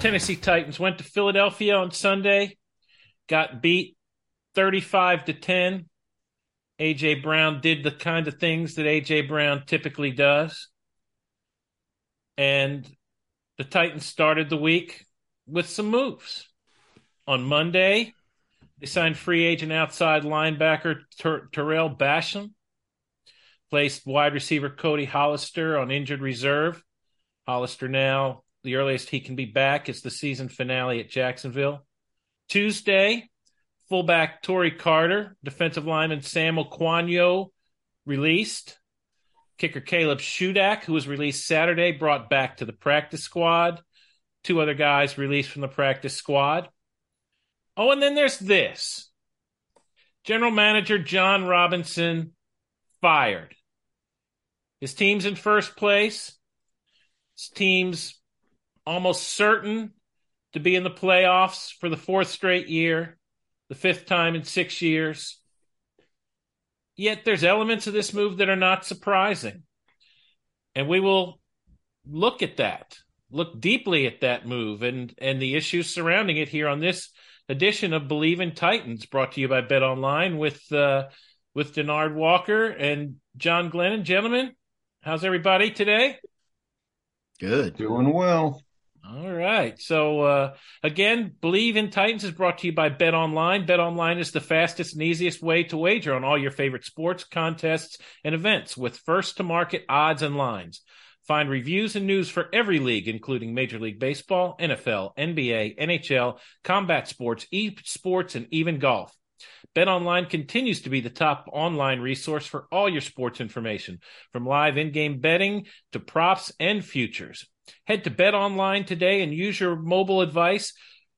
Tennessee Titans went to Philadelphia on Sunday, got beat 35 to 10. AJ Brown did the kind of things that AJ Brown typically does. And the Titans started the week with some moves. On Monday, they signed free agent outside linebacker Ter- Tarell Basham, placed wide receiver Cody Hollister on injured reserve. Hollister now the earliest he can be back is the season finale at Jacksonville. Tuesday, fullback Tory Carter, defensive lineman Sam Oquanyo released. Kicker Caleb Shudak, who was released Saturday, brought back to the practice squad. Two other guys released from the practice squad. Oh, and then there's this General Manager Jon Robinson fired. His team's in first place. His team's almost certain to be in the playoffs for the fourth straight year, the fifth time in six years. Yet there's elements of this move that are not surprising. And we will look at that, look deeply at that move and, and the issues surrounding it here on this edition of Bleav in Titans, brought to you by Bet Online with uh, with Denard Walker and John Glennon. Gentlemen, how's everybody today? Good. Doing well. All right. So uh, again, Bleav in Titans is brought to you by Bet Online. Bet Online is the fastest and easiest way to wager on all your favorite sports, contests, and events with first to market odds and lines. Find reviews and news for every league, including Major League Baseball, NFL, NBA, NHL, combat sports, esports, and even golf. BetOnline continues to be the top online resource for all your sports information, from live in-game betting to props and futures. Head to Bet Online today and use your mobile device,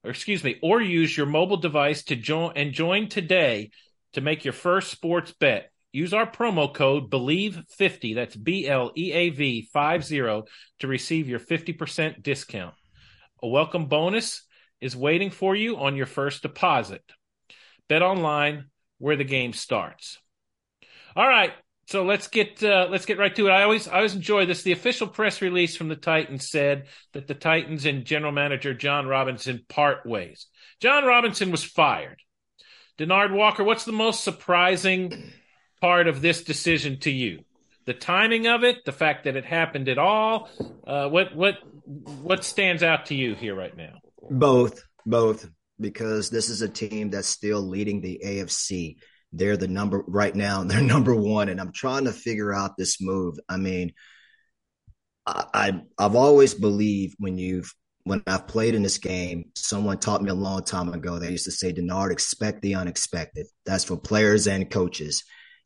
or excuse me, or use your mobile device to join and join today to make your first sports bet. Use our promo code BLEAV50, that's B L E A V 50, to receive your 50% discount. A welcome bonus is waiting for you on your first deposit. Bet online where the game starts. All right, so let's get uh, let's get right to it. I always I always enjoy this. The official press release from the Titans said that the Titans and general manager Jon Robinson part ways. Jon Robinson was fired. Denard Walker, what's the most surprising part of this decision to you? The timing of it, the fact that it happened at all. Uh, what what what stands out to you here right now? Both, both, because this is a team that's still leading the AFC. They're the number right now. They're number one, and I'm trying to figure out this move. I mean, I, I have always believed when you've when I've played in this game, someone taught me a long time ago. They used to say, "Denard, expect the unexpected." That's for players and coaches.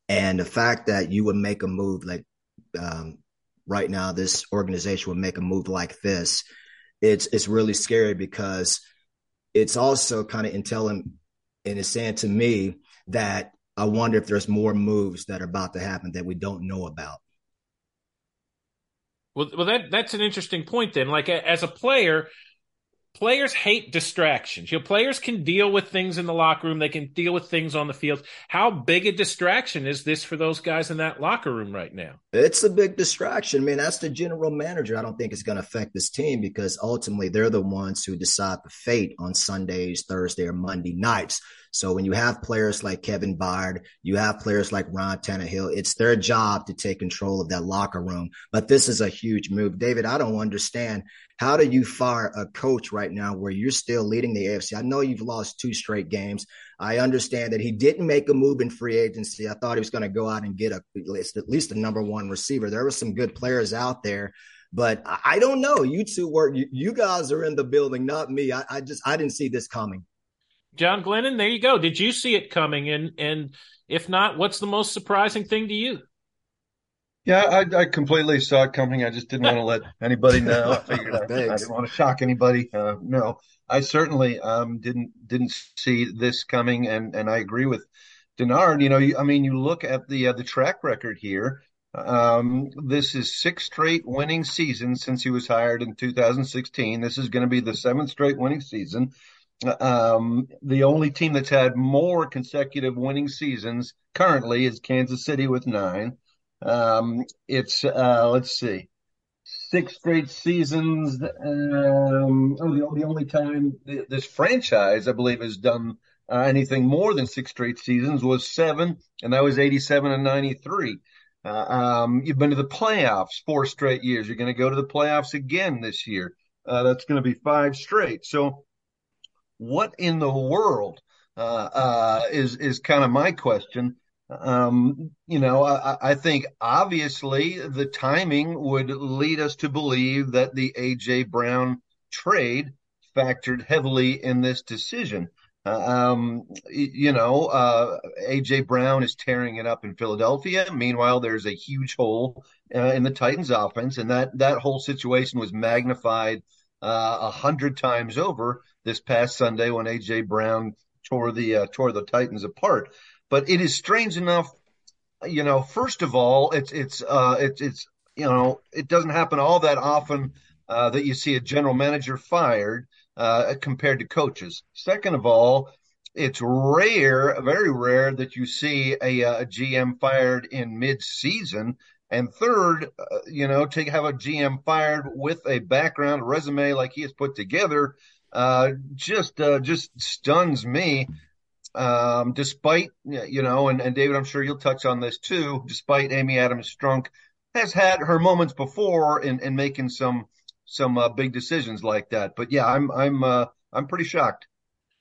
And the fact that you would make a move like um, right now, this organization would make a move like this, it's it's really scary because it's also kind of intelling and it's saying to me that I wonder if there's more moves that are about to happen that we don't know about. Well, well, that that's an interesting point. Then, like as a player, players hate distractions. You know, players can deal with things in the locker room. They can deal with things on the field. How big a distraction is this for those guys in that locker room right now? It's a big distraction. I mean, that's the general manager. I don't think it's going to affect this team because ultimately they're the ones who decide the fate on Sundays, Thursday, or Monday nights. So when you have players like Kevin Byard, you have players like Ron Tannehill, it's their job to take control of that locker room. But this is a huge move. David, I don't understand. How do you fire a coach right now where you're still leading the AFC? I know you've lost two straight games. I understand that he didn't make a move in free agency. I thought he was going to go out and get a, at least, a number one receiver. There were some good players out there but I don't know. You two were you, you, guys are in the building, not me. I, I, just I didn't see this coming. John Glennon, there you go. Did you see it coming? And and if not, what's the most surprising thing to you? Yeah, I, I completely saw it coming. I just didn't want to let anybody know. I figured I, I, didn't want to shock anybody. Uh, no, I certainly um, didn't didn't see this coming, and and I agree with Denard. You know, I mean, you look at the uh, the track record here. Um, this is six straight winning seasons since he was hired in 2016. This is going to be the seventh straight winning season. Um, the only team that's had more consecutive winning seasons currently is Kansas City with nine. Um, it's uh, let's see, six straight seasons. Um, oh, the, the only time this franchise, I believe, has done uh, anything more than six straight seasons was seven, and that was eighty-seven and ninety-three. Uh, um, you've been to the playoffs four straight years. You're going to go to the playoffs again this year. Uh, that's going to be five straight. So what in the world uh, uh, is is kind of my question. Um, you know, I, I, think obviously the timing would lead us to believe that the AJ Brown trade factored heavily in this decision. Uh, um, you know, uh, AJ Brown is tearing it up in Philadelphia. Meanwhile, there's a huge hole uh, in the Titans' offense, and that that whole situation was magnified uh, a hundred times over this past Sunday when AJ Brown tore the uh, tore the Titans apart. But it is strange enough, you know. First of all, it's it's uh, it's it's you know it doesn't happen all that often uh, that you see a general manager fired uh, compared to coaches. Second of all, it's rare, very rare that you see a, a GM fired in mid-season and third, uh, you know, to have a GM fired with a background resume like he has put together, uh, just uh, just stuns me. Um, despite you know, and, and David, I'm sure you'll touch on this too. Despite Amy Adams Strunk has had her moments before in, in making some some uh, big decisions like that, but yeah, I'm I'm uh, I'm pretty shocked.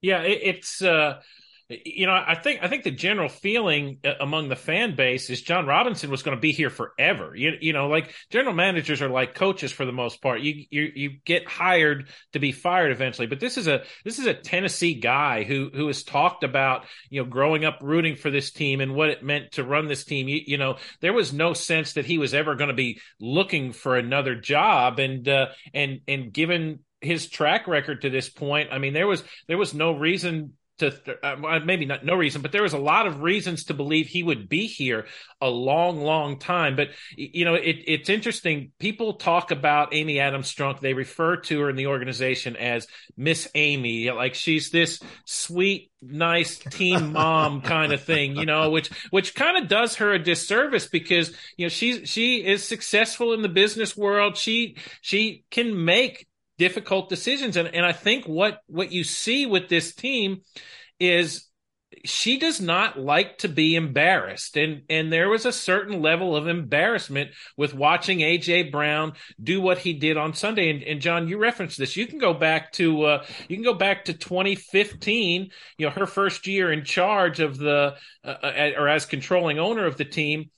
Yeah, it, it's uh, you know, I think I think the general feeling uh, among the fan base is Jon Robinson was going to be here forever. You, you know, like general managers are like coaches for the most part. You you you get hired to be fired eventually, but this is a this is a Tennessee guy who who has talked about you know growing up rooting for this team and what it meant to run this team. You, you know, there was no sense that he was ever going to be looking for another job, and uh, and and given his track record to this point, I mean, there was there was no reason to uh, maybe not no reason, but there was a lot of reasons to believe he would be here a long, long time. But you know, it, it's interesting. People talk about Amy Adams Strunk. They refer to her in the organization as Miss Amy, like she's this sweet, nice teen mom kind of thing, you know, which which kind of does her a disservice because you know she's she is successful in the business world. She she can make difficult decisions. And and I think what what you see with this team is she does not like to be embarrassed. And and there was a certain level of embarrassment with watching AJ Brown do what he did on Sunday. And, and John you referenced this. You can go back to uh, you can go back to 2015 you know her first year in charge of the uh, uh or as controlling owner of the team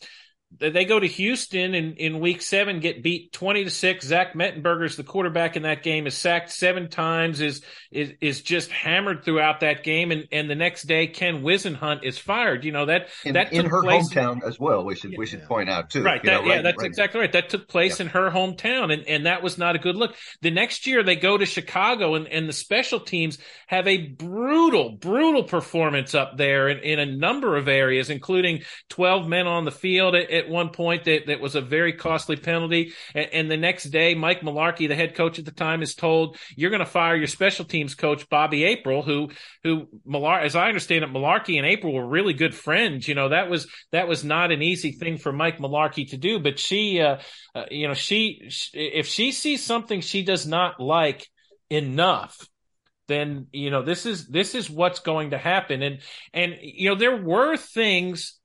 they go to Houston in, in week seven, get beat 20 to six. Zach Mettenberger's the quarterback in that game is sacked seven times, is, is, is just hammered throughout that game. And, and the next day, Ken Whisenhunt is fired. You know, that, in, that in her hometown as well. We should, we should point out too. Right. That, know, yeah, that's right. exactly right. That took place in her hometown and, and that was not a good look. The next year they go to Chicago and, and the special teams have a brutal, brutal performance up there in, in a number of areas, including 12 men on the field at, at one point that, that was a very costly penalty. And, and, the next day, Mike Mularkey, the head coach at the time, is told you're going to fire your special teams coach, Bobby April, who, who Mular, as I understand it, Mularkey and April were really good friends. You know, that was, that was not an easy thing for Mike Mularkey to do, but she, uh, uh, you know, she, if she sees something she does not like enough, then you know this is this is what's going to happen and and you know there were things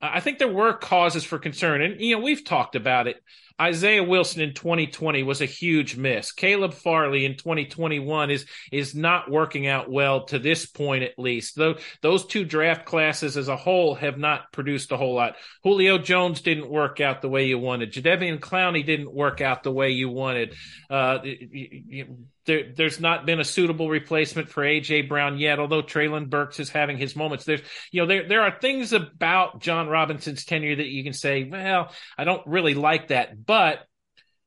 I think there were causes for concern. And, you know, we've talked about it. Isaiah Wilson in 2020 was a huge miss. Caleb Farley in 2021 is is not working out well to this point at least. Though those two draft classes as a whole have not produced a whole lot. Julio Jones didn't work out the way you wanted. Jadeveon Clowney didn't work out the way you wanted. Uh, there, there's not been a suitable replacement for AJ Brown yet, although Treylon Burks is having his moments. There's, you know, there, there are things about Jon Robinson's tenure that you can say, well, I don't really like that, but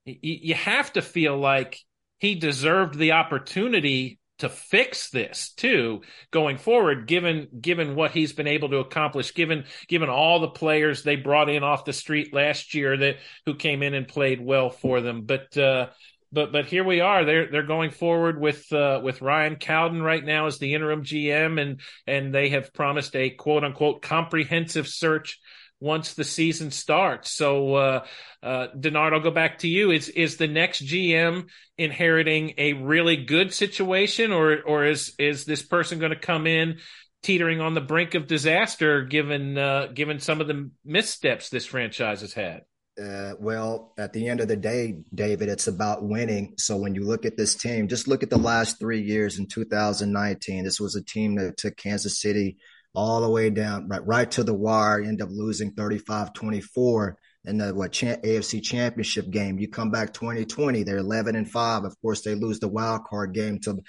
you have to feel like he deserved the opportunity to fix this too going forward given given what he's been able to accomplish given given all the players they brought in off the street last year that who came in and played well for them but uh but but here we are. They're they're going forward with uh, with Ryan Cowden right now as the interim GM, and and they have promised a quote unquote comprehensive search once the season starts. So, uh, uh, Denard, I'll go back to you. Is is the next GM inheriting a really good situation, or or is is this person going to come in teetering on the brink of disaster, given uh, given some of the missteps this franchise has had? Uh, well, at the end of the day, David, it's about winning. So when you look at this team, just look at the last three years in 2019. This was a team that took Kansas City all the way down, right, right to the wire, end up losing 35 24 in the what AFC championship game. You come back 2020, they're 11 and 5. Of course, they lose the wild card game to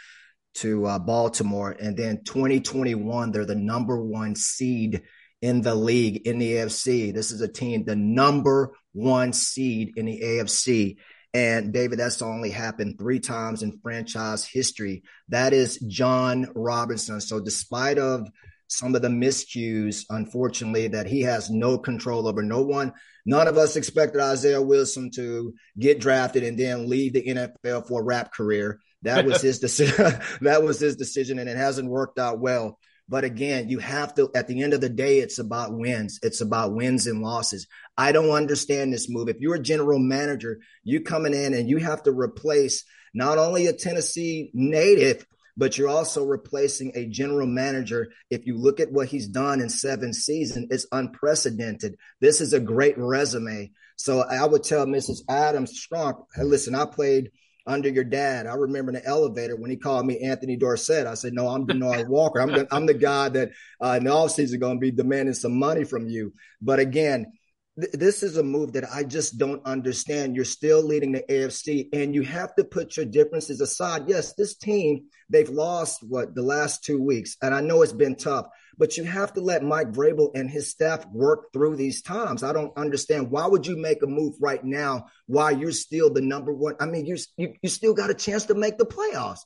to uh, Baltimore. And then 2021, they're the number one seed in the league in the AFC. This is a team, the number one seed in the AFC. And David, that's only happened three times in franchise history. That is Jon Robinson. So despite of some of the miscues, unfortunately, that he has no control over. No one, none of us expected Isaiah Wilson to get drafted and then leave the NFL for a rap career. That was his decision. that was his decision, and it hasn't worked out well. But again, you have to, at the end of the day, it's about wins. It's about wins and losses. I don't understand this move. If you're a general manager, you coming in and you have to replace not only a Tennessee native, but you're also replacing a general manager. If you look at what he's done in seven seasons, it's unprecedented. This is a great resume. So I would tell Mrs. Adams Strong, hey, listen, I played under your dad. I remember in the elevator when he called me Anthony Dorsett. I said, "No, I'm Denard Walker. I'm the, I'm the guy that uh, in the offseason going to be demanding some money from you." But again, th- this is a move that I just don't understand. You're still leading the AFC, and you have to put your differences aside. Yes, this team they've lost what the last two weeks, and I know it's been tough but you have to let Mike Vrabel and his staff work through these times. I don't understand why would you make a move right now while you're still the number one. I mean, you you, you still got a chance to make the playoffs.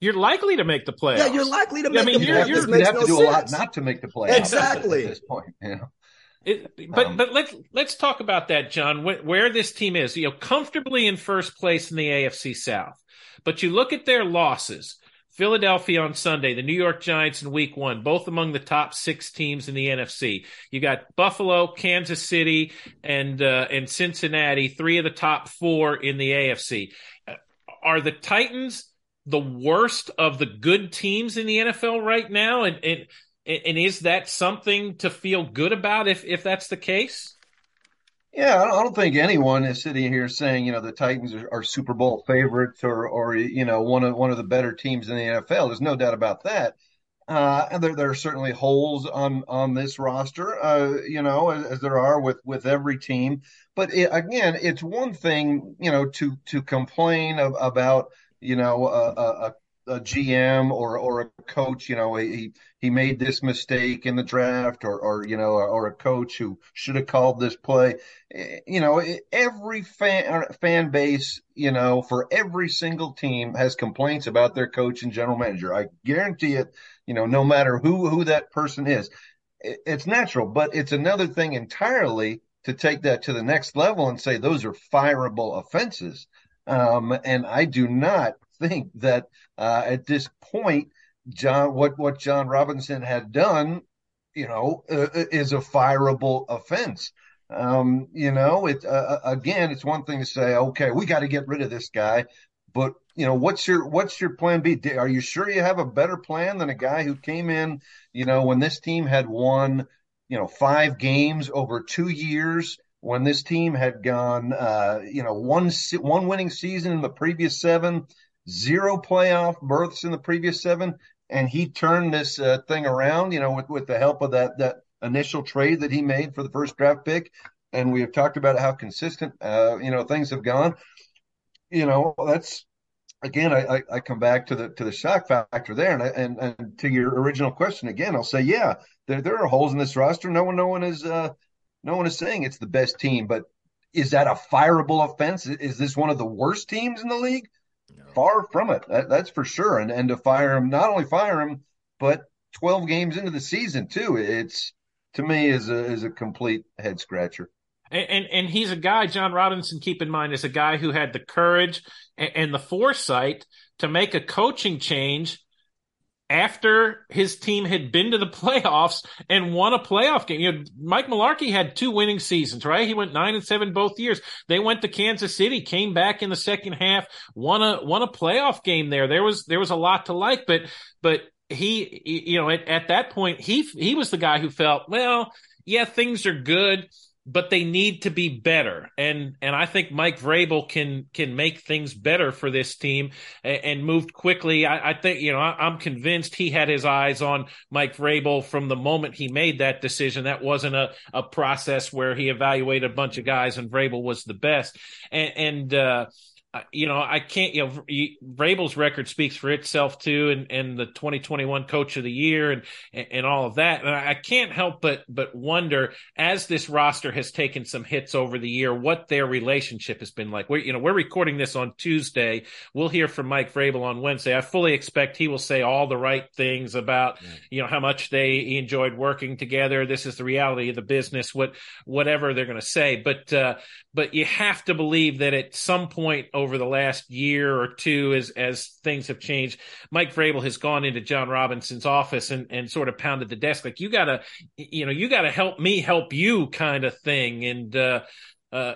You're likely to make the playoffs. Yeah, you're likely to make I mean, the you're, playoffs. You're, you have no to do sense. a lot not to make the playoffs. Exactly. At this point, you know. It, but um, but let's let's talk about that, John. Where, where this team is, you know, comfortably in first place in the AFC South. But you look at their losses. Philadelphia on Sunday, the New York Giants in week one, both among the top six teams in the NFC. You got Buffalo, Kansas City, and, uh, and Cincinnati, three of the top four in the AFC. Are the Titans the worst of the good teams in the NFL right now? And, and, and is that something to feel good about if, if that's the case? Yeah, I don't think anyone is sitting here saying you know the Titans are, are, Super Bowl favorites or or you know one of one of the better teams in the NFL. There's no doubt about that. Uh, and there, there are certainly holes on on this roster, uh, you know, as, as, there are with with every team. But it, again, it's one thing, you know, to to complain of, about you know a, a, a GM or or a coach, you know, he he made this mistake in the draft, or or you know, or, a coach who should have called this play. You know, every fan fan base, you know, for every single team has complaints about their coach and general manager. I guarantee it. You know, no matter who who that person is, it's natural. But it's another thing entirely to take that to the next level and say those are fireable offenses. Um, and I do not think that uh, at this point, John, what what Jon Robinson had done, you know, uh, uh is a fireable offense. Um, you know, it uh, uh, again, it's one thing to say, okay, we got to get rid of this guy, but you know, what's your what's your plan B? Are you sure you have a better plan than a guy who came in, you know, when this team had won, you know, five games over two years? When this team had gone, uh, you know, one one winning season in the previous seven, zero playoff berths in the previous seven, and he turned this uh, thing around. You know, with with the help of that that initial trade that he made for the first draft pick, and we have talked about how consistent uh, you know things have gone. You know, that's again, I, I, come back to the to the shock factor there, and, and and to your original question again, I'll say, yeah, there there are holes in this roster. No one, no one is uh, no one is saying it's the best team, but is that a fireable offense? Is this one of the worst teams in the league? Far from it. That, that's for sure. And and to fire him, not only fire him, but 12 games into the season too. It's to me is a is a complete head scratcher. And, and, and he's a guy, Jon Robinson. Keep in mind, is a guy who had the courage and, and the foresight to make a coaching change after his team had been to the playoffs and won a playoff game. You know, Mike Mularkey had two winning seasons, right? He went nine and seven both years. They went to Kansas City, came back in the second half, won a won a playoff game there. There was there was a lot to like, but but he you know at, at that point he he was the guy who felt well yeah things are good but they need to be better. And and I think Mike Vrabel can can make things better for this team and, and moved quickly. I, I, think you know I, am convinced he had his eyes on Mike Vrabel from the moment he made that decision. That wasn't a a process where he evaluated a bunch of guys and Vrabel was the best. And and uh, you know, I can't, you know, Vrabel's record speaks for itself too, and, and the 2021 coach of the year and, and all of that. And I can't help but, but wonder as this roster has taken some hits over the year, what their relationship has been like. We're, you know, we're recording this on Tuesday. We'll hear from Mike Vrabel on Wednesday. I fully expect he will say all the right things about, yeah. you know, how much they enjoyed working together. This is the reality of the business, what, whatever they're going to say. But, uh, but you have to believe that at some point over the last year or two, as as things have changed, Mike Vrabel has gone into Jon Robinson's office and and sort of pounded the desk like you gotta, you know, you gotta help me help you kind of thing, and uh, uh,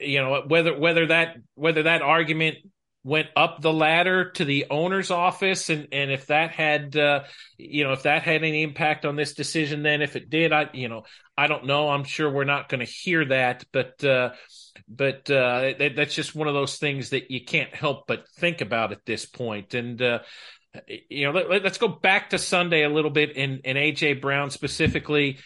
you know whether whether that whether that argument went up the ladder to the owner's office and and if that had uh, you know if that had any impact on this decision then if it did i you know i don't know. I'm sure we're not going to hear that but uh, but uh, that, that's just one of those things that you can't help but think about at this point. And uh, you know let, us go back to sunday a little bit and aj brown specifically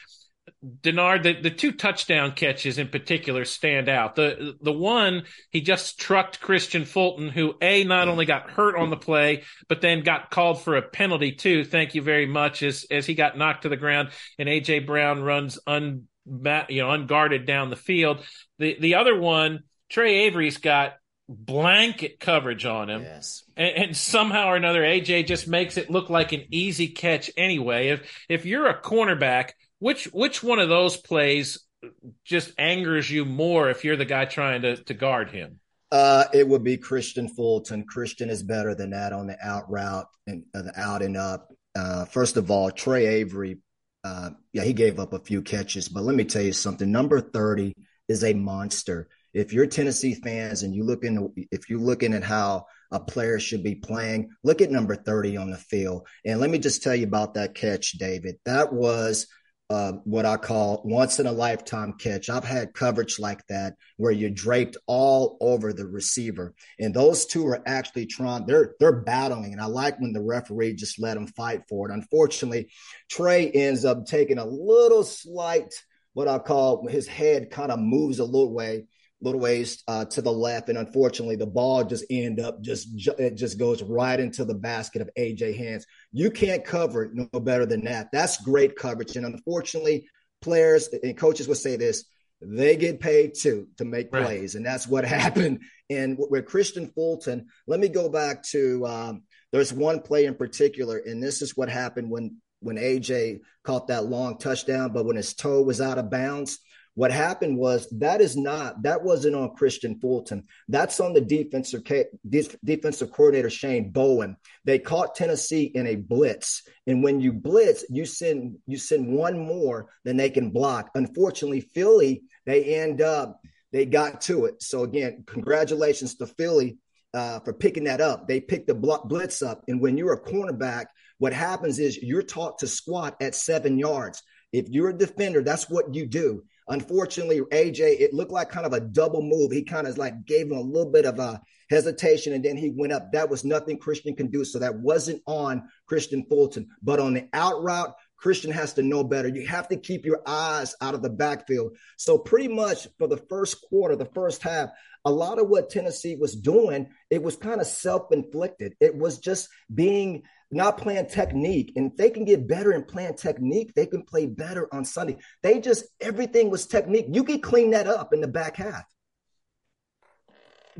Denard, the, the two touchdown catches in particular stand out. The the one he just trucked Kristian Fulton, who a not only got hurt on the play, but then got called for a penalty too. Thank you very much. As as he got knocked to the ground, and AJ Brown runs un you know unguarded down the field. The the other one, Tre Avery's got blanket coverage on him. Yes. And, and, somehow or another, AJ just makes it look like an easy catch anyway. If if you're a cornerback which which one of those plays just angers you more if you're the guy trying to, to guard him? Uh, it would be Kristian Fulton. Kristian is better than that on the out route and uh, the out and up. Uh, first of all, Tre Avery, uh, yeah, he gave up a few catches, but let me tell you something. Number 30 is a monster. If you're Tennessee fans and you look in, if you're looking at how a player should be playing, look at number 30 on the field. And let me just tell you about that catch, David. That was – uh, what I call once in a lifetime catch. I've had coverage like that where you're draped all over the receiver, and those two are actually trying. They're they're battling, and I like when the referee just let them fight for it. Unfortunately, Tre ends up taking a little slight what I call his head kind of moves a little way little ways uh, to the left, and unfortunately, the ball just end up just it just goes right into the basket of AJ hands. You can't cover it no better than that. That's great coverage, and unfortunately, players and coaches would say this: they get paid too to make plays, and that's what happened. And with Kristian Fulton, let me go back to um, there's one play in particular, and this is what happened when when AJ caught that long touchdown, but when his toe was out of bounds what happened was that is not that wasn't on Kristian Fulton. That's on the defensive defensive coordinator Shane Bowen. They caught Tennessee in a blitz, and when you blitz, you send you send one more than they can block. Unfortunately, Philly they end up they got to it. So again, congratulations to Philly uh, for picking that up. They picked the blitz up, and when you're a cornerback, what happens is you're taught to squat at seven yards. If you're a defender, that's what you do. Unfortunately, AJ, it looked like kind of a double move. He kind of like gave him a little bit of a hesitation and then he went up. That was nothing Kristian can do. So that wasn't on Kristian Fulton. But on the out route, Kristian has to know better. You have to keep your eyes out of the backfield. So pretty much for the first quarter, the first half, a lot of what Tennessee was doing, it was kind of self-inflicted. It was just being not playing technique. And if they can get better in playing technique, they can play better on Sunday. They just, everything was technique. You could clean that up in the back half.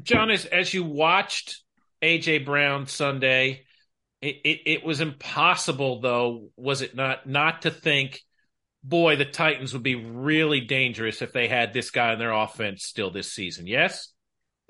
John, as, as you watched AJ Brown Sunday, it, it, it was impossible, though, was it not, not to think, boy, the Titans would be really dangerous if they had this guy in their offense still this season. Yes?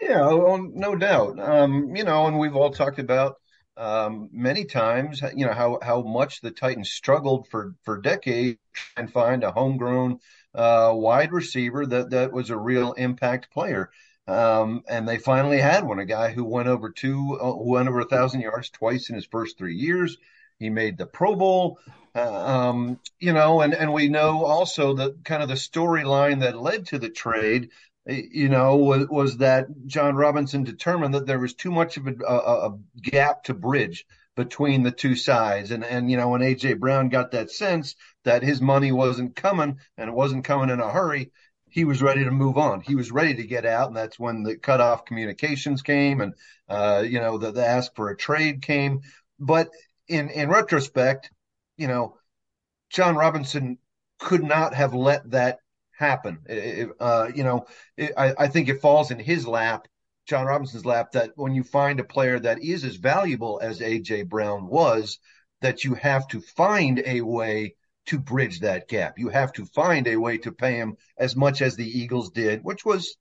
Yeah, well, no doubt. Um, you know, and we've all talked about um, many times, you know, how, how much the Titans struggled for, for decades and find a homegrown uh, wide receiver that, that was a real impact player. Um, and they finally had one, a guy who went over two, uh, went over a thousand yards twice in his first three years. He made the Pro Bowl, uh, um, you know, and, and we know also the kind of the storyline that led to the trade you know, was, was that Jon Robinson determined that there was too much of a, a, a, gap to bridge between the two sides. And, and, you know, when AJ Brown got that sense that his money wasn't coming and it wasn't coming in a hurry, he was ready to move on. He was ready to get out. And that's when the cutoff communications came and, uh, you know, the, the ask for a trade came. But in, in retrospect, you know, Jon Robinson could not have let that happen. It, uh, you know, it, I, I think it falls in his lap, Jon Robinson's lap, that when you find a player that is as valuable as AJ Brown was, that you have to find a way to bridge that gap. You have to find a way to pay him as much as the Eagles did, which was,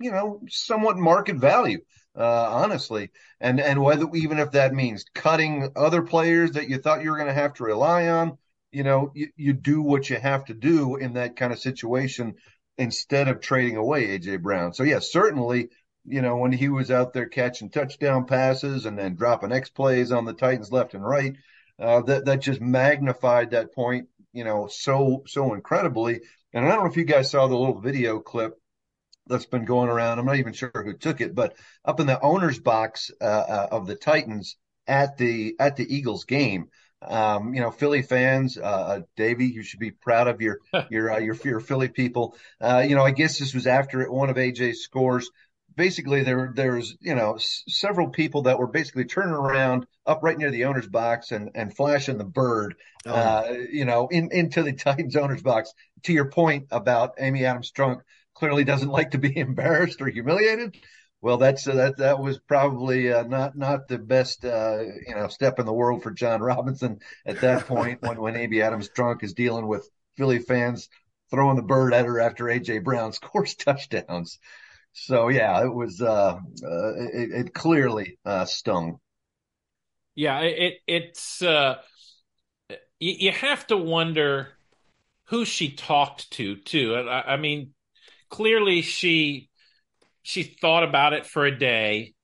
you know, somewhat market value, uh, honestly. And and whether even if that means cutting other players that you thought you were going to have to rely on, you know, you, you do what you have to do in that kind of situation instead of trading away AJ Brown. So yeah, certainly, you know, when he was out there catching touchdown passes and then dropping X plays on the Titans left and right, uh, that that just magnified that point, you know, so so incredibly. And I don't know if you guys saw the little video clip that's been going around. I'm not even sure who took it, but up in the owner's box uh, uh, of the Titans at the at the Eagles game, um, you know, Philly fans, uh, uh, Davey, you should be proud of your your uh, your your Philly people. Uh, you know, I guess this was after one of AJ's scores. Basically, there there's you know s- several people that were basically turning around up right near the owner's box and and flashing the bird, oh. uh, you know, in into the Titans owner's box. To your point about Amy Adams Strunk, clearly doesn't like to be embarrassed or humiliated. Well, that's uh, that that was probably uh, not not the best uh, you know step in the world for Jon Robinson at that point when when Amy Adams Strunk is dealing with Philly fans throwing the bird at her after AJ Brown scores touchdowns. So yeah, it was uh, uh it, it, clearly uh, stung. Yeah, it it's uh, you, you have to wonder who she talked to too. I, I mean, clearly she she thought about it for a day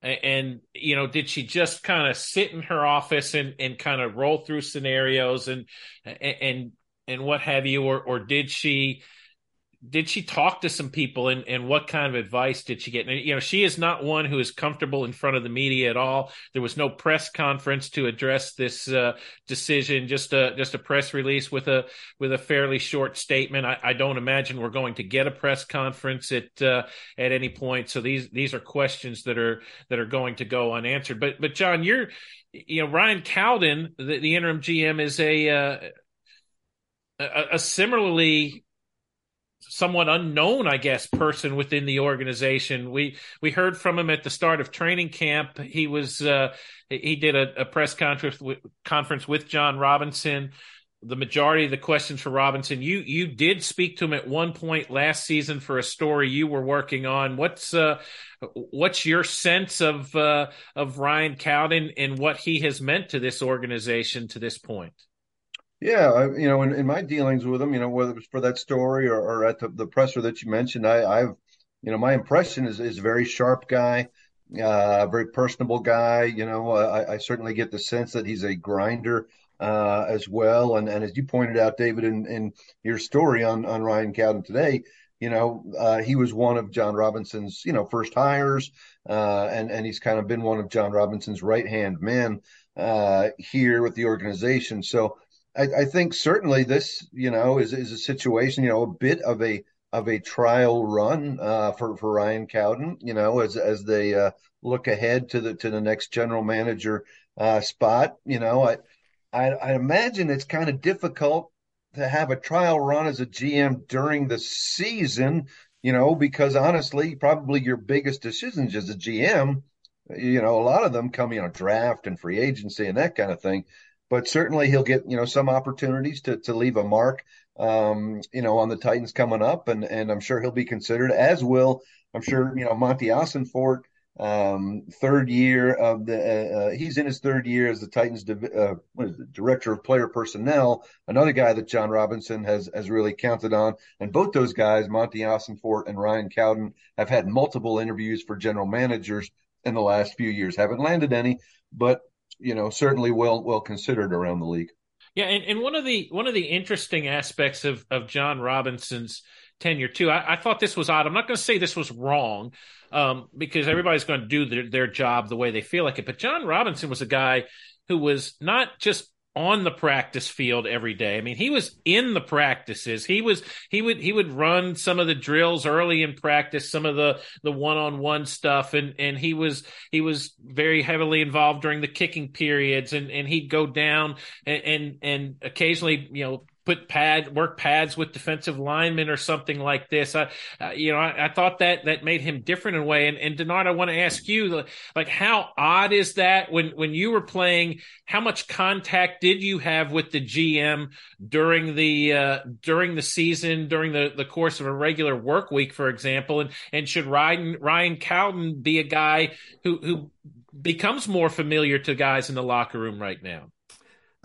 and, you know did she just kind of sit in her office and, and kind of roll through scenarios and and and what have you, or or did she did she talk to some people and, and what kind of advice did she get? And, you know, she is not one who is comfortable in front of the media at all. There was no press conference to address this uh, decision, just a, just a press release with a, with a fairly short statement. I, I don't imagine we're going to get a press conference at, uh, at any point. So these, these are questions that are, that are going to go unanswered. But, but John, you're, you know, Ryan Cowden, the, the interim GM is a, uh, a, a similarly somewhat unknown, I guess, person within the organization. We we heard from him at the start of training camp. He was uh, he did a, a press conference with, conference with Jon Robinson. The majority of the questions for Robinson, you you did speak to him at one point last season for a story you were working on. What's uh, what's your sense of uh, of Ryan Cowden and what he has meant to this organization to this point? Yeah, I, you know, in, in my dealings with him, you know, whether it was for that story or, or at the, the presser that you mentioned, I, I've, you know, my impression is is a very sharp guy, uh, very personable guy. You know, I, I certainly get the sense that he's a grinder uh, as well. And and as you pointed out, David, in, in your story on on Ryan Cowden today, you know, uh, he was one of Jon Robinson's, you know, first hires, uh, and and he's kind of been one of Jon Robinson's right hand men uh, here with the organization. So I, I think certainly this, you know, is is a situation, you know, a bit of a of a trial run uh, for for Ryan Cowden, you know, as as they uh, look ahead to the to the next general manager uh, spot. You know, I, I, I imagine it's kind of difficult to have a trial run as a GM during the season. You know, because honestly, probably your biggest decisions as a GM, you know, a lot of them come, you know, draft and free agency and that kind of thing but certainly he'll get you know some opportunities to to leave a mark um, you know on the Titans coming up, and and I'm sure he'll be considered as will I'm sure you know Monti Ossenfort. Um, third year of the uh, uh, he's in his third year as the Titans uh, it, director of player personnel. Another guy that Jon Robinson has has really counted on, and both those guys, Monti Ossenfort and Ryan Cowden, have had multiple interviews for general managers in the last few years. Haven't landed any, but you know, certainly well well considered around the league. Yeah, and, and one of the one of the interesting aspects of of Jon Robinson's tenure too. I, I thought this was odd. I'm not going to say this was wrong um, because everybody's going to do their, their job the way they feel like it. But Jon Robinson was a guy who was not just on the practice field every day. I mean, he was in the practices. He was he would he would run some of the drills early in practice, some of the the one-on-one stuff and and he was he was very heavily involved during the kicking periods and and he'd go down and and, and occasionally, you know, put pad work pads with defensive linemen or something like this. I, uh, you know, I, I, thought that that made him different in a way. And, and Denard, I want to ask you, like, how odd is that when when you were playing? How much contact did you have with the GM during the uh, during the season, during the the course of a regular work week, for example? And and should Ryan Ryan Cowden be a guy who who becomes more familiar to guys in the locker room right now?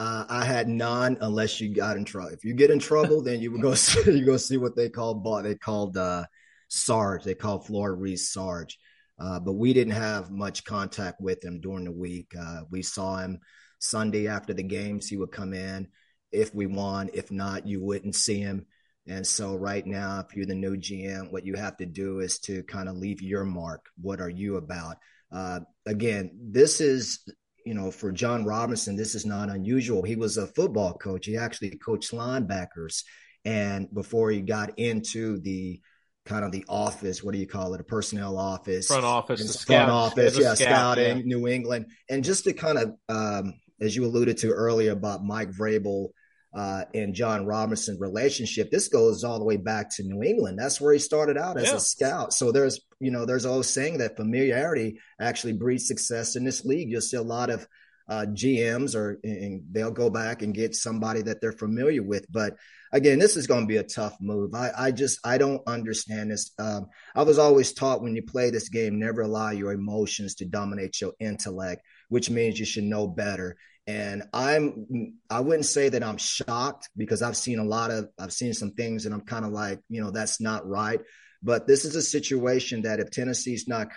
Uh, I had none unless you got in trouble. If you get in trouble, then you go you go see what they call they called uh, Sarge. They called Floyd Reese Sarge. Uh, but we didn't have much contact with him during the week. Uh, we saw him Sunday after the games. He would come in if we won. If not, you wouldn't see him. And so right now, if you're the new GM, what you have to do is to kind of leave your mark. What are you about? Uh, again, this is you know, for Jon Robinson, this is not unusual. He was a football coach. He actually coached linebackers. And before he got into the kind of the office, what do you call it? A personnel office, front office, front scout, office, yeah, scout, scouting, yeah. New England. And just to kind of, um, as you alluded to earlier about Mike Vrabel uh, and Jon Robinson relationship. This goes all the way back to New England. That's where he started out as yeah. a scout. So there's, you know, there's always saying that familiarity actually breeds success in this league. You'll see a lot of uh, GMs or and they'll go back and get somebody that they're familiar with. But again, this is going to be a tough move. I, I just I don't understand this. Um, I was always taught when you play this game, never allow your emotions to dominate your intellect, which means you should know better. And I'm, I wouldn't say that I'm shocked because I've seen a lot of, I've seen some things and I'm kind of like, you know, that's not right. But this is a situation that if Tennessee's not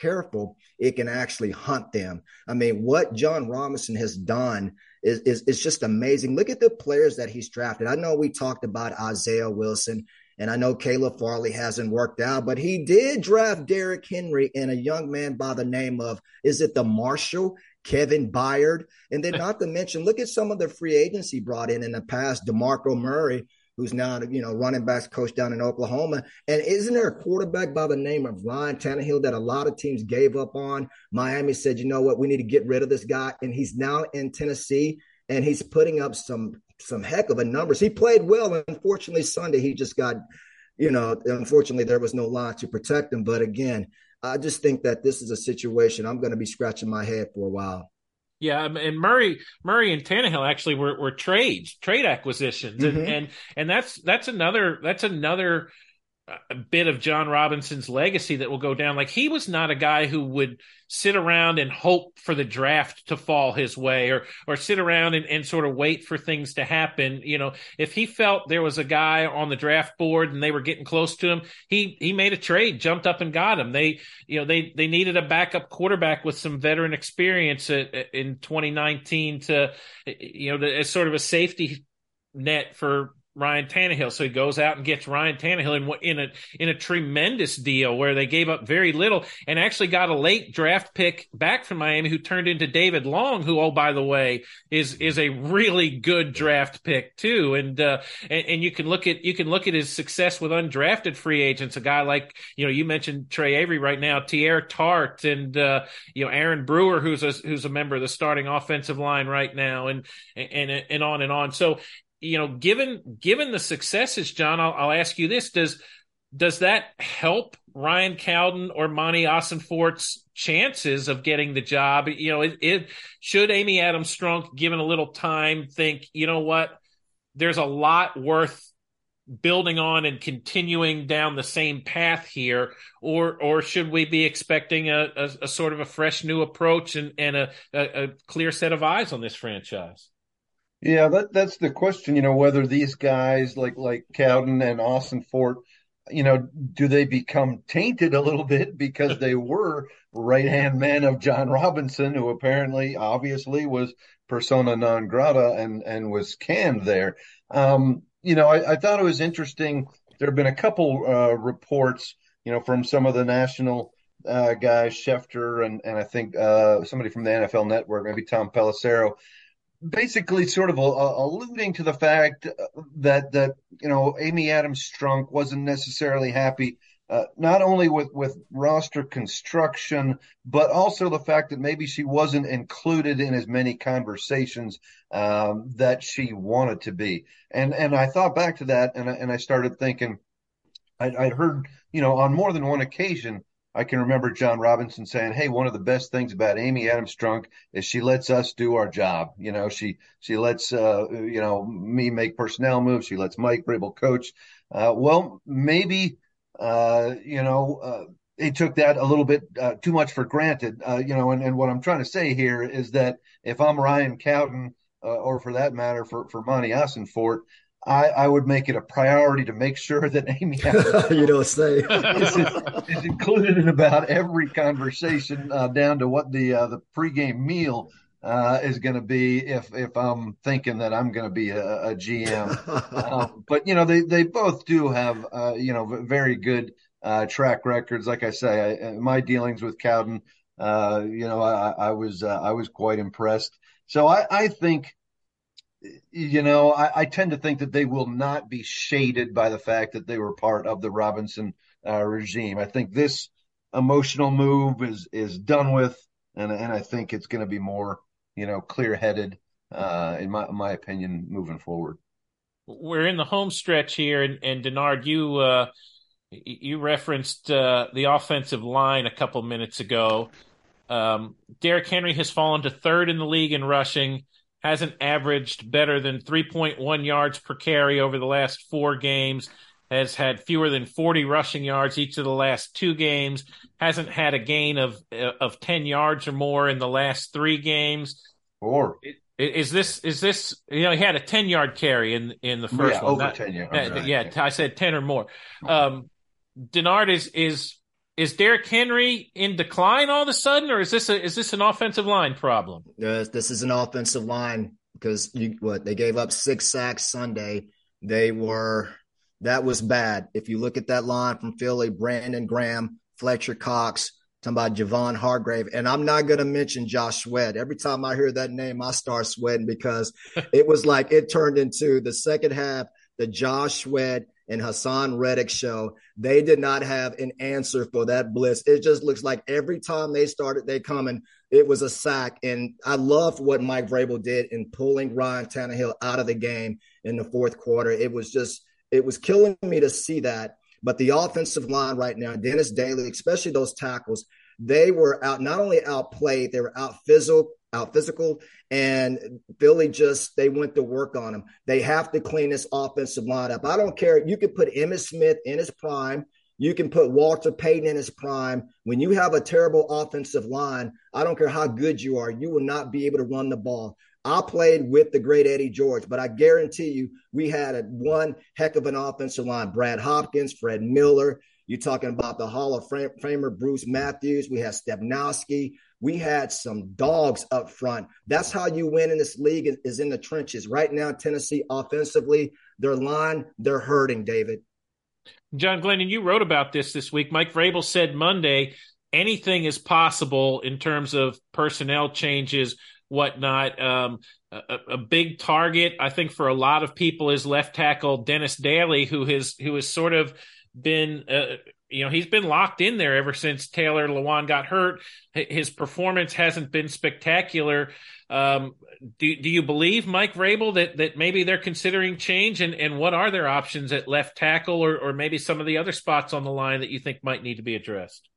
careful, it can actually hunt them. I mean, what jon Robinson has done is, is, is just amazing. Look at the players that he's drafted. I know we talked about Isaiah Wilson, and I know Caleb Farley hasn't worked out, but he did draft Derrick Henry and a young man by the name of, is it the Marshall? Kevin Byard. And then not to mention, look at some of the free agency brought in in the past. DeMarco Murray, who's now, you know, running backs coach down in Oklahoma. And isn't there a quarterback by the name of Ryan Tannehill that a lot of teams gave up on? Miami said, you know what, we need to get rid of this guy. And he's now in Tennessee and he's putting up some some heck of a numbers. He played well. Unfortunately, Sunday he just got, you know, unfortunately there was no line to protect him. But again, I just think that this is a situation I'm going to be scratching my head for a while. Yeah, um, and Murray, Murray and Tannehill actually were, were trades, trade acquisitions, mm-hmm. and, and and that's that's another that's another a bit of Jon Robinson's legacy that will go down. Like he was not a guy who would sit around and hope for the draft to fall his way or or sit around and, and sort of wait for things to happen. You know, if he felt there was a guy on the draft board and they were getting close to him, he he made a trade, jumped up and got him. They you know they they needed a backup quarterback with some veteran experience in 2019 to you know as sort of a safety net for Ryan Tannehill. So he goes out and gets Ryan Tannehill in, in a in a tremendous deal where they gave up very little and actually got a late draft pick back from Miami who turned into David Long, who oh by the way is is a really good draft pick too. And uh, and, and you can look at you can look at his success with undrafted free agents. A guy like you know you mentioned Tre Avery right now, Teair Tart, and uh, you know Aaron Brewer, who's a who's a member of the starting offensive line right now, and and and on and on. So you know, given given the successes, John, I'll, I'll ask you this: does does that help Ryan Cowden or Monti Ossenfort's chances of getting the job? You know, it, it should Amy Adams Strunk, given a little time, think, you know what, there's a lot worth building on and continuing down the same path here, or or should we be expecting a, a, a sort of a fresh new approach and, and a, a, clear set of eyes on this franchise? Yeah, that that's the question. You know, whether these guys like like Cowden and Ossenfort, you know, do they become tainted a little bit because they were right hand man of Jon Robinson, who apparently, obviously, was persona non grata and and was canned there. Um, you know, I, I, thought it was interesting. There have been a couple uh, reports, you know, from some of the national uh, guys, Schefter and and I think uh, somebody from the NFL Network, maybe Tom Pelissero, basically sort of a, a, alluding to the fact that that you know Amy Adams Strunk wasn't necessarily happy uh, not only with with roster construction but also the fact that maybe she wasn't included in as many conversations um, that she wanted to be. And and I thought back to that and I, and I started thinking I, I'd heard you know on more than one occasion I can remember Jon Robinson saying, "Hey, one of the best things about Amy Adams Strunk is she lets us do our job. You know, she she lets uh, you know me make personnel moves. She lets Mike Vrabel coach. Uh, well, maybe uh, you know uh, they took that a little bit uh, too much for granted. Uh, you know, and, and what I'm trying to say here is that if I'm Ryan Cowden, or for that matter, for for Monti Ossenfort, I, I, would make it a priority to make sure that Amy you don't say is, is, included in about every conversation uh, down to what the uh, the pregame meal uh, is going to be if if I'm thinking that I'm going to be a, a GM. um, but you know they they both do have uh, you know very good uh, track records. Like I say, I, my dealings with Cowden, uh, you know, I, I was I was quite impressed. So I, I think you know, I, I, tend to think that they will not be shaded by the fact that they were part of the Robinson uh, regime. I think this emotional move is is done with, and and I think it's going to be more, you know, clear headed, uh, in my my opinion, moving forward. We're in the home stretch here, and, and Denard, you uh, you referenced uh, the offensive line a couple minutes ago. Um, Derrick Henry has fallen to third in the league in rushing hasn't averaged better than 3.1 yards per carry over the last four games, has had fewer than 40 rushing yards each of the last two games, hasn't had a gain of of 10 yards or more in the last three games. Four. Is this is this you know he had a 10 yard carry in in the first yeah, one over Not, 10 yards. yeah, I said 10 or more. Um Denard is is is Derrick Henry in decline all of a sudden, or is this a, is this an offensive line problem? Yes, this is an offensive line because you what they gave up six sacks Sunday. They were that was bad. If you look at that line from Philly, Brandon Graham, Fletcher Cox, talking about Javon Hargrave, and I'm not going to mention Josh Sweat. Every time I hear that name, I start sweating because it was like it turned into the second half, the Josh Sweat and Haason Reddick show. They did not have an answer for that blitz. It just looks like every time they started, they coming, it was a sack. And I loved what Mike Vrabel did in pulling Ryan Tannehill out of the game in the fourth quarter. It was just, it was killing me to see that. But the offensive line right now, Dennis Daly, especially those tackles, they were out not only outplayed, they were out physical, out physical, and Philly just they went to work on them. They have to clean this offensive line up. I don't care. You could put Emmitt Smith in his prime. You can put Walter Payton in his prime. When you have a terrible offensive line, I don't care how good you are, you will not be able to run the ball. I played with the great Eddie George, but I guarantee you, we had a one heck of an offensive line. Brad Hopkins, Fred Miller. You're talking about the Hall of Famer Bruce Matthews. We had Stepnoski. We had some dogs up front. That's how you win in this league is in the trenches. Right now, Tennessee offensively, their line, they're hurting, David. John Glennon, you wrote about this this week. Mike Vrabel said Monday anything is possible in terms of personnel changes, whatnot. Um, a, a, big target, I think, for a lot of people is left tackle Dennis Daly, who has who has sort of been uh, you know he's been locked in there ever since Taylor Lewan got hurt. His performance hasn't been spectacular. Um, do do you believe Mike Vrabel that that maybe they're considering change and and what are their options at left tackle or or maybe some of the other spots on the line that you think might need to be addressed?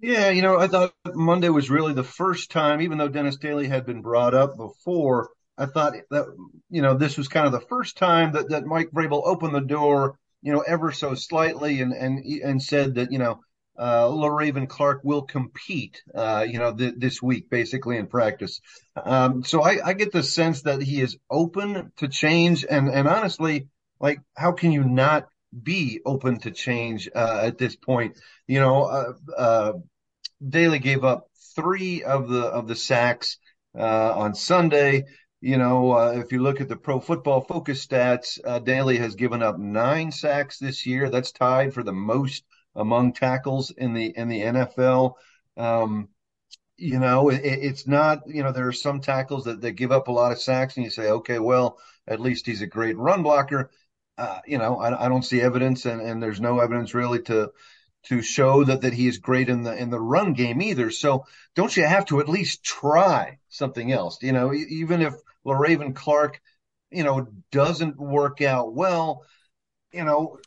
Yeah, you know, I thought Monday was really the first time, even though Dennis Daly had been brought up before. I thought that you know this was kind of the first time that that Mike Vrabel opened the door you know, ever so slightly and and and said that you know uh, Le'Raven Clark will compete, uh, you know, th- this week basically in practice. Um, so I, I get the sense that he is open to change, and and honestly, like, how can you not be open to change uh, at this point? You know, uh, uh, Daly gave up three of the of the sacks uh, on Sunday. You know, uh, if you look at the pro football focus stats, uh, Daly has given up nine sacks this year. That's tied for the most among tackles in the in the NFL. Um, you know, it, it's not. You know, there are some tackles that, that give up a lot of sacks, and you say, okay, well, at least he's a great run blocker. Uh, you know, I, I, don't see evidence, and, and there's no evidence really to to show that that he is great in the in the run game either. So don't you have to at least try something else? You know, even if Le'Raven Clark, you know, doesn't work out well, you know,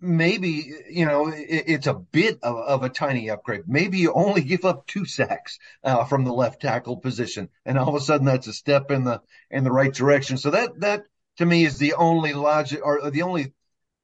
maybe you know it, it's a bit of, of, a tiny upgrade. Maybe you only give up two sacks uh, from the left tackle position, and all of a sudden that's a step in the in the right direction. So that that to me is the only logic or the only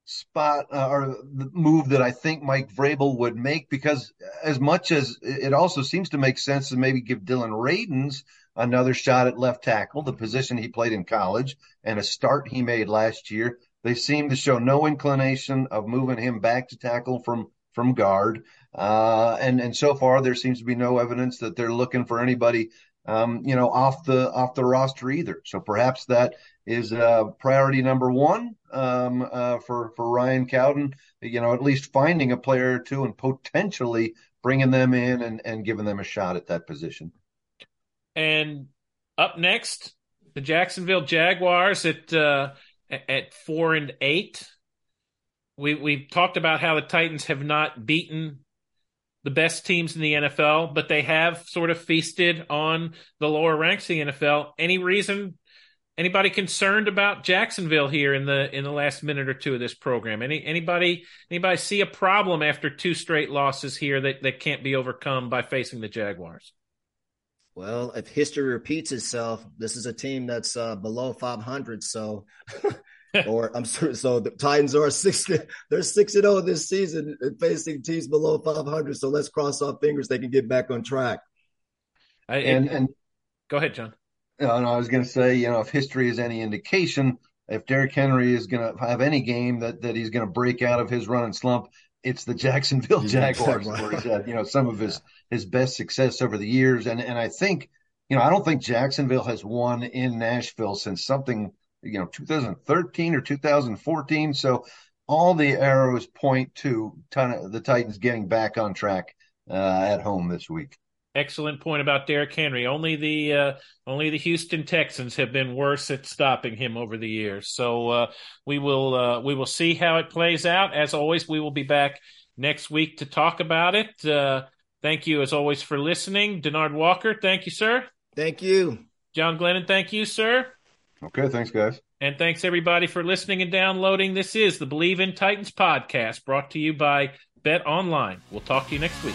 spot uh, or move that I think Mike Vrabel would make because as much as it also seems to make sense to maybe give Dillon Radunz another shot at left tackle, the position he played in college and a start he made last year. They seem to show no inclination of moving him back to tackle from from guard. Uh, and and so far there seems to be no evidence that they're looking for anybody um, you know off the off the roster either. So perhaps that is uh, priority number one um, uh, for for Ryan Cowden. You know, at least finding a player or two and potentially bringing them in and, and giving them a shot at that position. And up next, the Jacksonville Jaguars at uh, at four and eight. We we've talked about how the Titans have not beaten the best teams in the NFL, but they have sort of feasted on the lower ranks of the NFL. Any reason anybody concerned about Jacksonville here in the in the last minute or two of this program? Any anybody anybody see a problem after two straight losses here that, that can't be overcome by facing the Jaguars? Well, if history repeats itself, this is a team that's uh, below 500. So, or I'm sorry, so the Titans are six. They're six and zero oh this season, facing teams below 500. So let's cross our fingers they can get back on track. I, and and go ahead, John. No, I was going to say, you know, if history is any indication, if Derrick Henry is going to have any game that that he's going to break out of his run and slump, it's the Jacksonville Jaguars where he's had you know some of his his best success over the years, and and I think you know, I don't think Jacksonville has won in Nashville since something, you know, 2013 or 2014. So all the arrows point to ton the Titans getting back on track uh, at home this week. Excellent point about Derrick Henry. Only the uh, only the Houston Texans have been worse at stopping him over the years. So uh, we will uh, we will see how it plays out. As always, we will be back next week to talk about it. Uh, thank you as always for listening, Denard Walker. Thank you, sir. Thank you, John Glennon. Thank you, sir. Okay, thanks, guys. And thanks everybody for listening and downloading. This is the Bleav in Titans podcast brought to you by Bet Online. We'll talk to you next week.